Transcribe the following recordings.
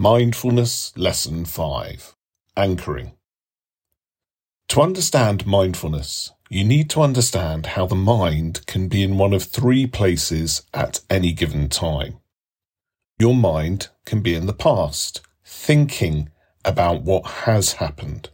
Mindfulness Lesson 5 Anchoring. To understand mindfulness, you need to understand how the mind can be in one of three places at any given time. Your mind can be in the past, thinking about what has happened.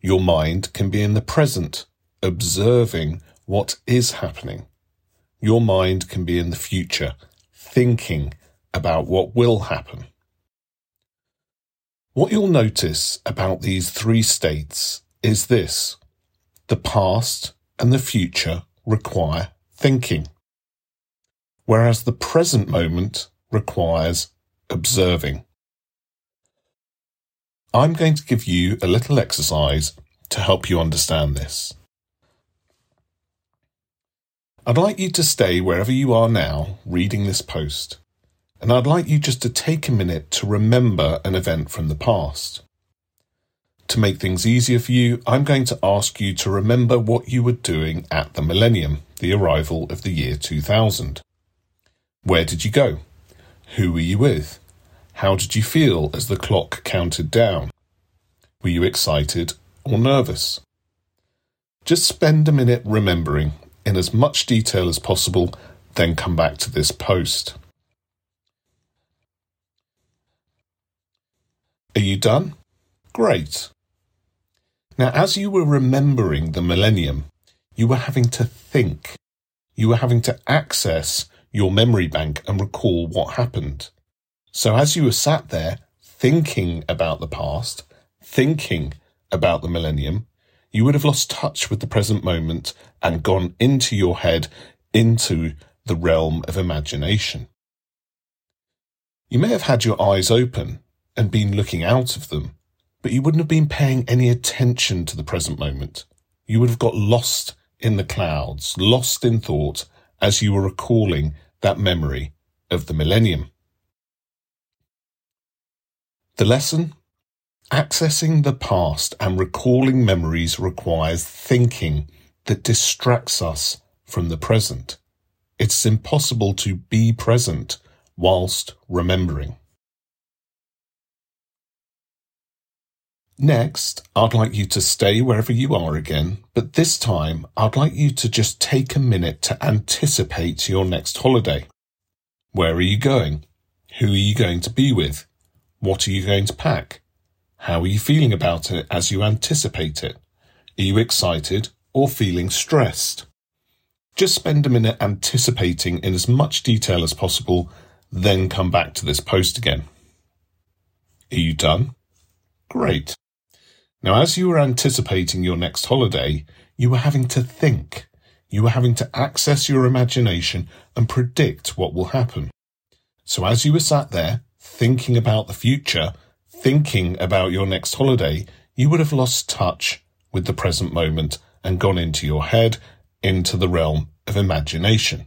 Your mind can be in the present, observing what is happening. Your mind can be in the future, thinking about what will happen. What you'll notice about these three states is this. The past and the future require thinking, whereas the present moment requires observing. I'm going to give you a little exercise to help you understand this. I'd like you to stay wherever you are now reading this post and I'd like you just to take a minute to remember an event from the past. To make things easier for you, I'm going to ask you to remember what you were doing at the millennium, the arrival of the year 2000. Where did you go? Who were you with? How did you feel as the clock counted down? Were you excited or nervous? Just spend a minute remembering in as much detail as possible, then come back to this post. Are you done? Great. Now, as you were remembering the millennium, you were having to think. You were having to access your memory bank and recall what happened. So as you were sat there thinking about the past, thinking about the millennium, you would have lost touch with the present moment and gone into your head, into the realm of imagination. You may have had your eyes open and been looking out of them, but you wouldn't have been paying any attention to the present moment. You would have got lost in the clouds, lost in thought as you were recalling that memory of the millennium. The lesson? Accessing the past and recalling memories requires thinking that distracts us from the present. It's impossible to be present whilst remembering. Next, I'd like you to stay wherever you are again, but this time I'd like you to just take a minute to anticipate your next holiday. Where are you going? Who are you going to be with? What are you going to pack? How are you feeling about it as you anticipate it? Are you excited or feeling stressed? Just spend a minute anticipating in as much detail as possible, then come back to this post again. Are you done? Great. Now, as you were anticipating your next holiday, you were having to think. You were having to access your imagination and predict what will happen. So as you were sat there thinking about the future, thinking about your next holiday, you would have lost touch with the present moment and gone into your head, into the realm of imagination.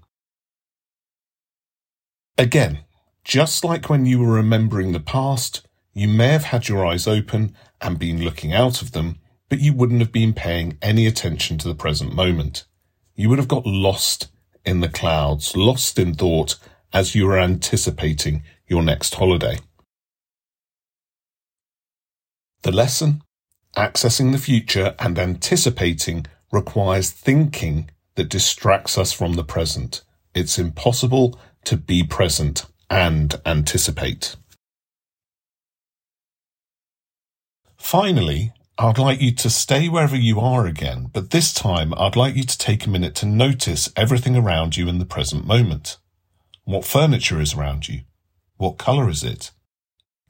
Again, just like when you were remembering the past, you may have had your eyes open and been looking out of them, but you wouldn't have been paying any attention to the present moment. You would have got lost in the clouds, lost in thought as you were anticipating your next holiday. The lesson, accessing the future and anticipating requires thinking that distracts us from the present. It's impossible to be present and anticipate. Finally, I'd like you to stay wherever you are again, but this time I'd like you to take a minute to notice everything around you in the present moment. What furniture is around you? What colour is it?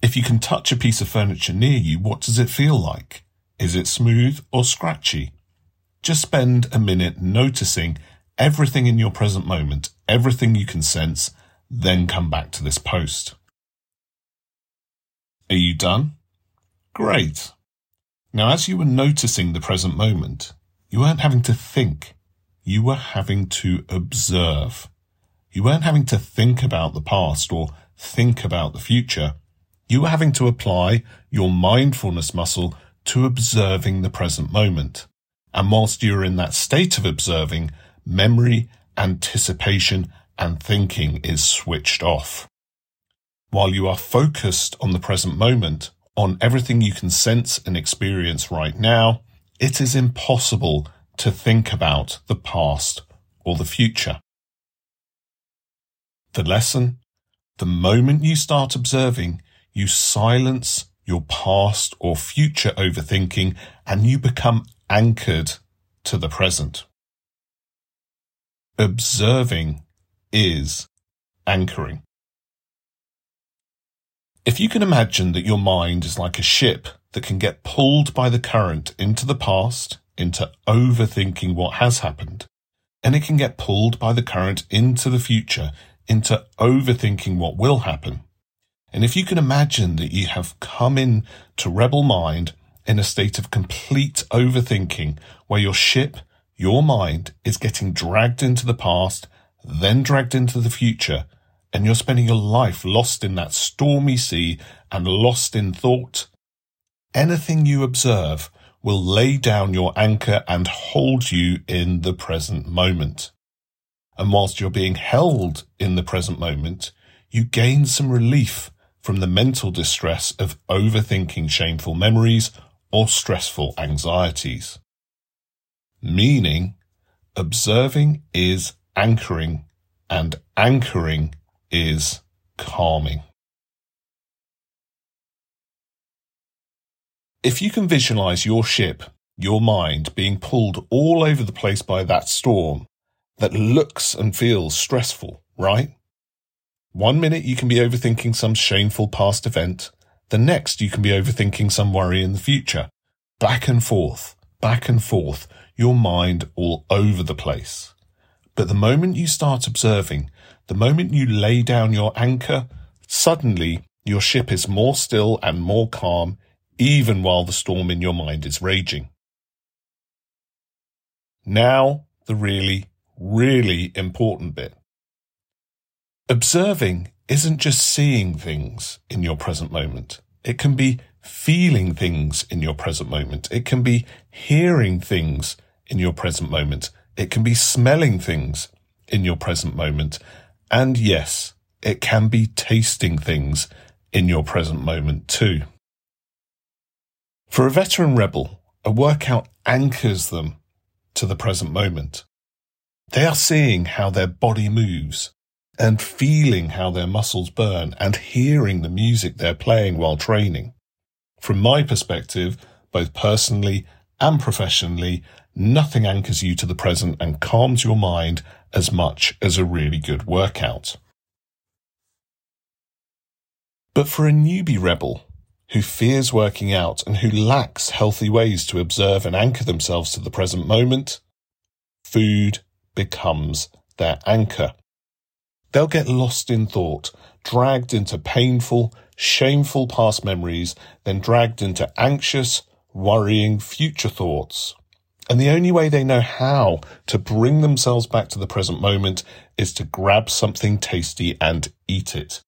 If you can touch a piece of furniture near you, what does it feel like? Is it smooth or scratchy? Just spend a minute noticing everything in your present moment, everything you can sense, then come back to this post. Are you done? Great. Now, as you were noticing the present moment, you weren't having to think. You were having to observe. You weren't having to think about the past or think about the future. You were having to apply your mindfulness muscle to observing the present moment. And whilst you're in that state of observing, memory, anticipation, and thinking is switched off. while you are focused on the present moment, on everything you can sense and experience right now, it is impossible to think about the past or the future. The lesson, the moment you start observing, you silence your past or future overthinking and you become anchored to the present. Observing is anchoring. If you can imagine that your mind is like a ship that can get pulled by the current into the past, into overthinking what has happened, and it can get pulled by the current into the future, into overthinking what will happen. And if you can imagine that you have come in to rebel mind in a state of complete overthinking where your ship, your mind is getting dragged into the past, then dragged into the future, and you're spending your life lost in that stormy sea and lost in thought, anything you observe will lay down your anchor and hold you in the present moment. And whilst you're being held in the present moment, you gain some relief from the mental distress of overthinking shameful memories or stressful anxieties. Meaning, observing is anchoring and anchoring is calming. If you can visualize your ship, your mind being pulled all over the place by that storm that looks and feels stressful, right? One minute you can be overthinking some shameful past event. The next you can be overthinking some worry in the future. Back and forth, back and forth, your mind all over the place. But the moment you start observing, the moment you lay down your anchor, suddenly your ship is more still and more calm, even while the storm in your mind is raging. Now, the really, really important bit. Observing isn't just seeing things in your present moment. It can be feeling things in your present moment. It can be hearing things in your present moment. It can be smelling things in your present moment. And yes, it can be tasting things in your present moment too. For a veteran rebel, a workout anchors them to the present moment. They are seeing how their body moves and feeling how their muscles burn and hearing the music they're playing while training. From my perspective, both personally and professionally, nothing anchors you to the present and calms your mind as much as a really good workout. But for a newbie rebel who fears working out and who lacks healthy ways to observe and anchor themselves to the present moment, food becomes their anchor. They'll get lost in thought, dragged into painful, shameful past memories, then dragged into anxious, worrying future thoughts. And the only way they know how to bring themselves back to the present moment is to grab something tasty and eat it.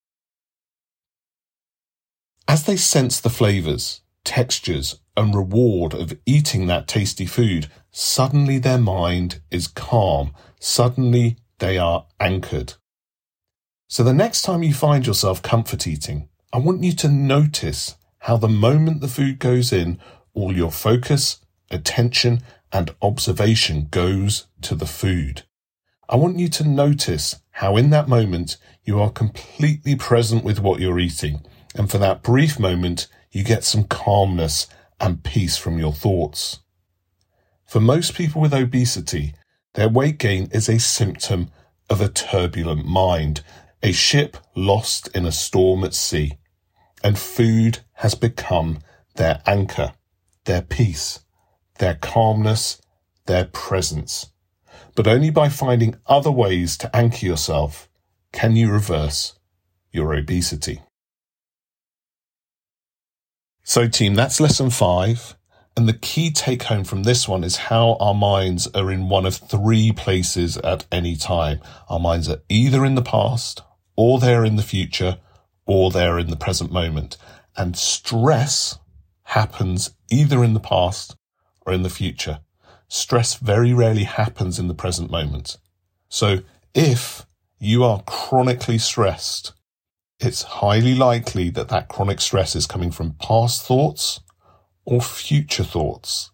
As they sense the flavors, textures, and reward of eating that tasty food, suddenly their mind is calm. Suddenly they are anchored. So the next time you find yourself comfort eating, I want you to notice how the moment the food goes in, all your focus, attention, and observation goes to the food. I want you to notice how in that moment you are completely present with what you're eating. And for that brief moment, you get some calmness and peace from your thoughts. For most people with obesity, their weight gain is a symptom of a turbulent mind, a ship lost in a storm at sea. And food has become their anchor, their peace, their calmness, their presence. But only by finding other ways to anchor yourself can you reverse your obesity. So team, that's lesson five. And the key take home from this one is how our minds are in one of three places at any time. Our minds are either in the past or they're in the future or they're in the present moment. And stress happens either in the past or in the future. Stress very rarely happens in the present moment. So if you are chronically stressed, it's highly likely that that chronic stress is coming from past thoughts or future thoughts.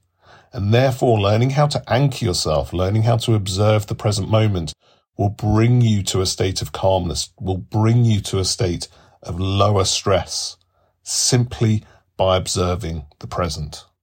And therefore, learning how to anchor yourself, learning how to observe the present moment will bring you to a state of calmness, will bring you to a state of lower stress simply by observing the present.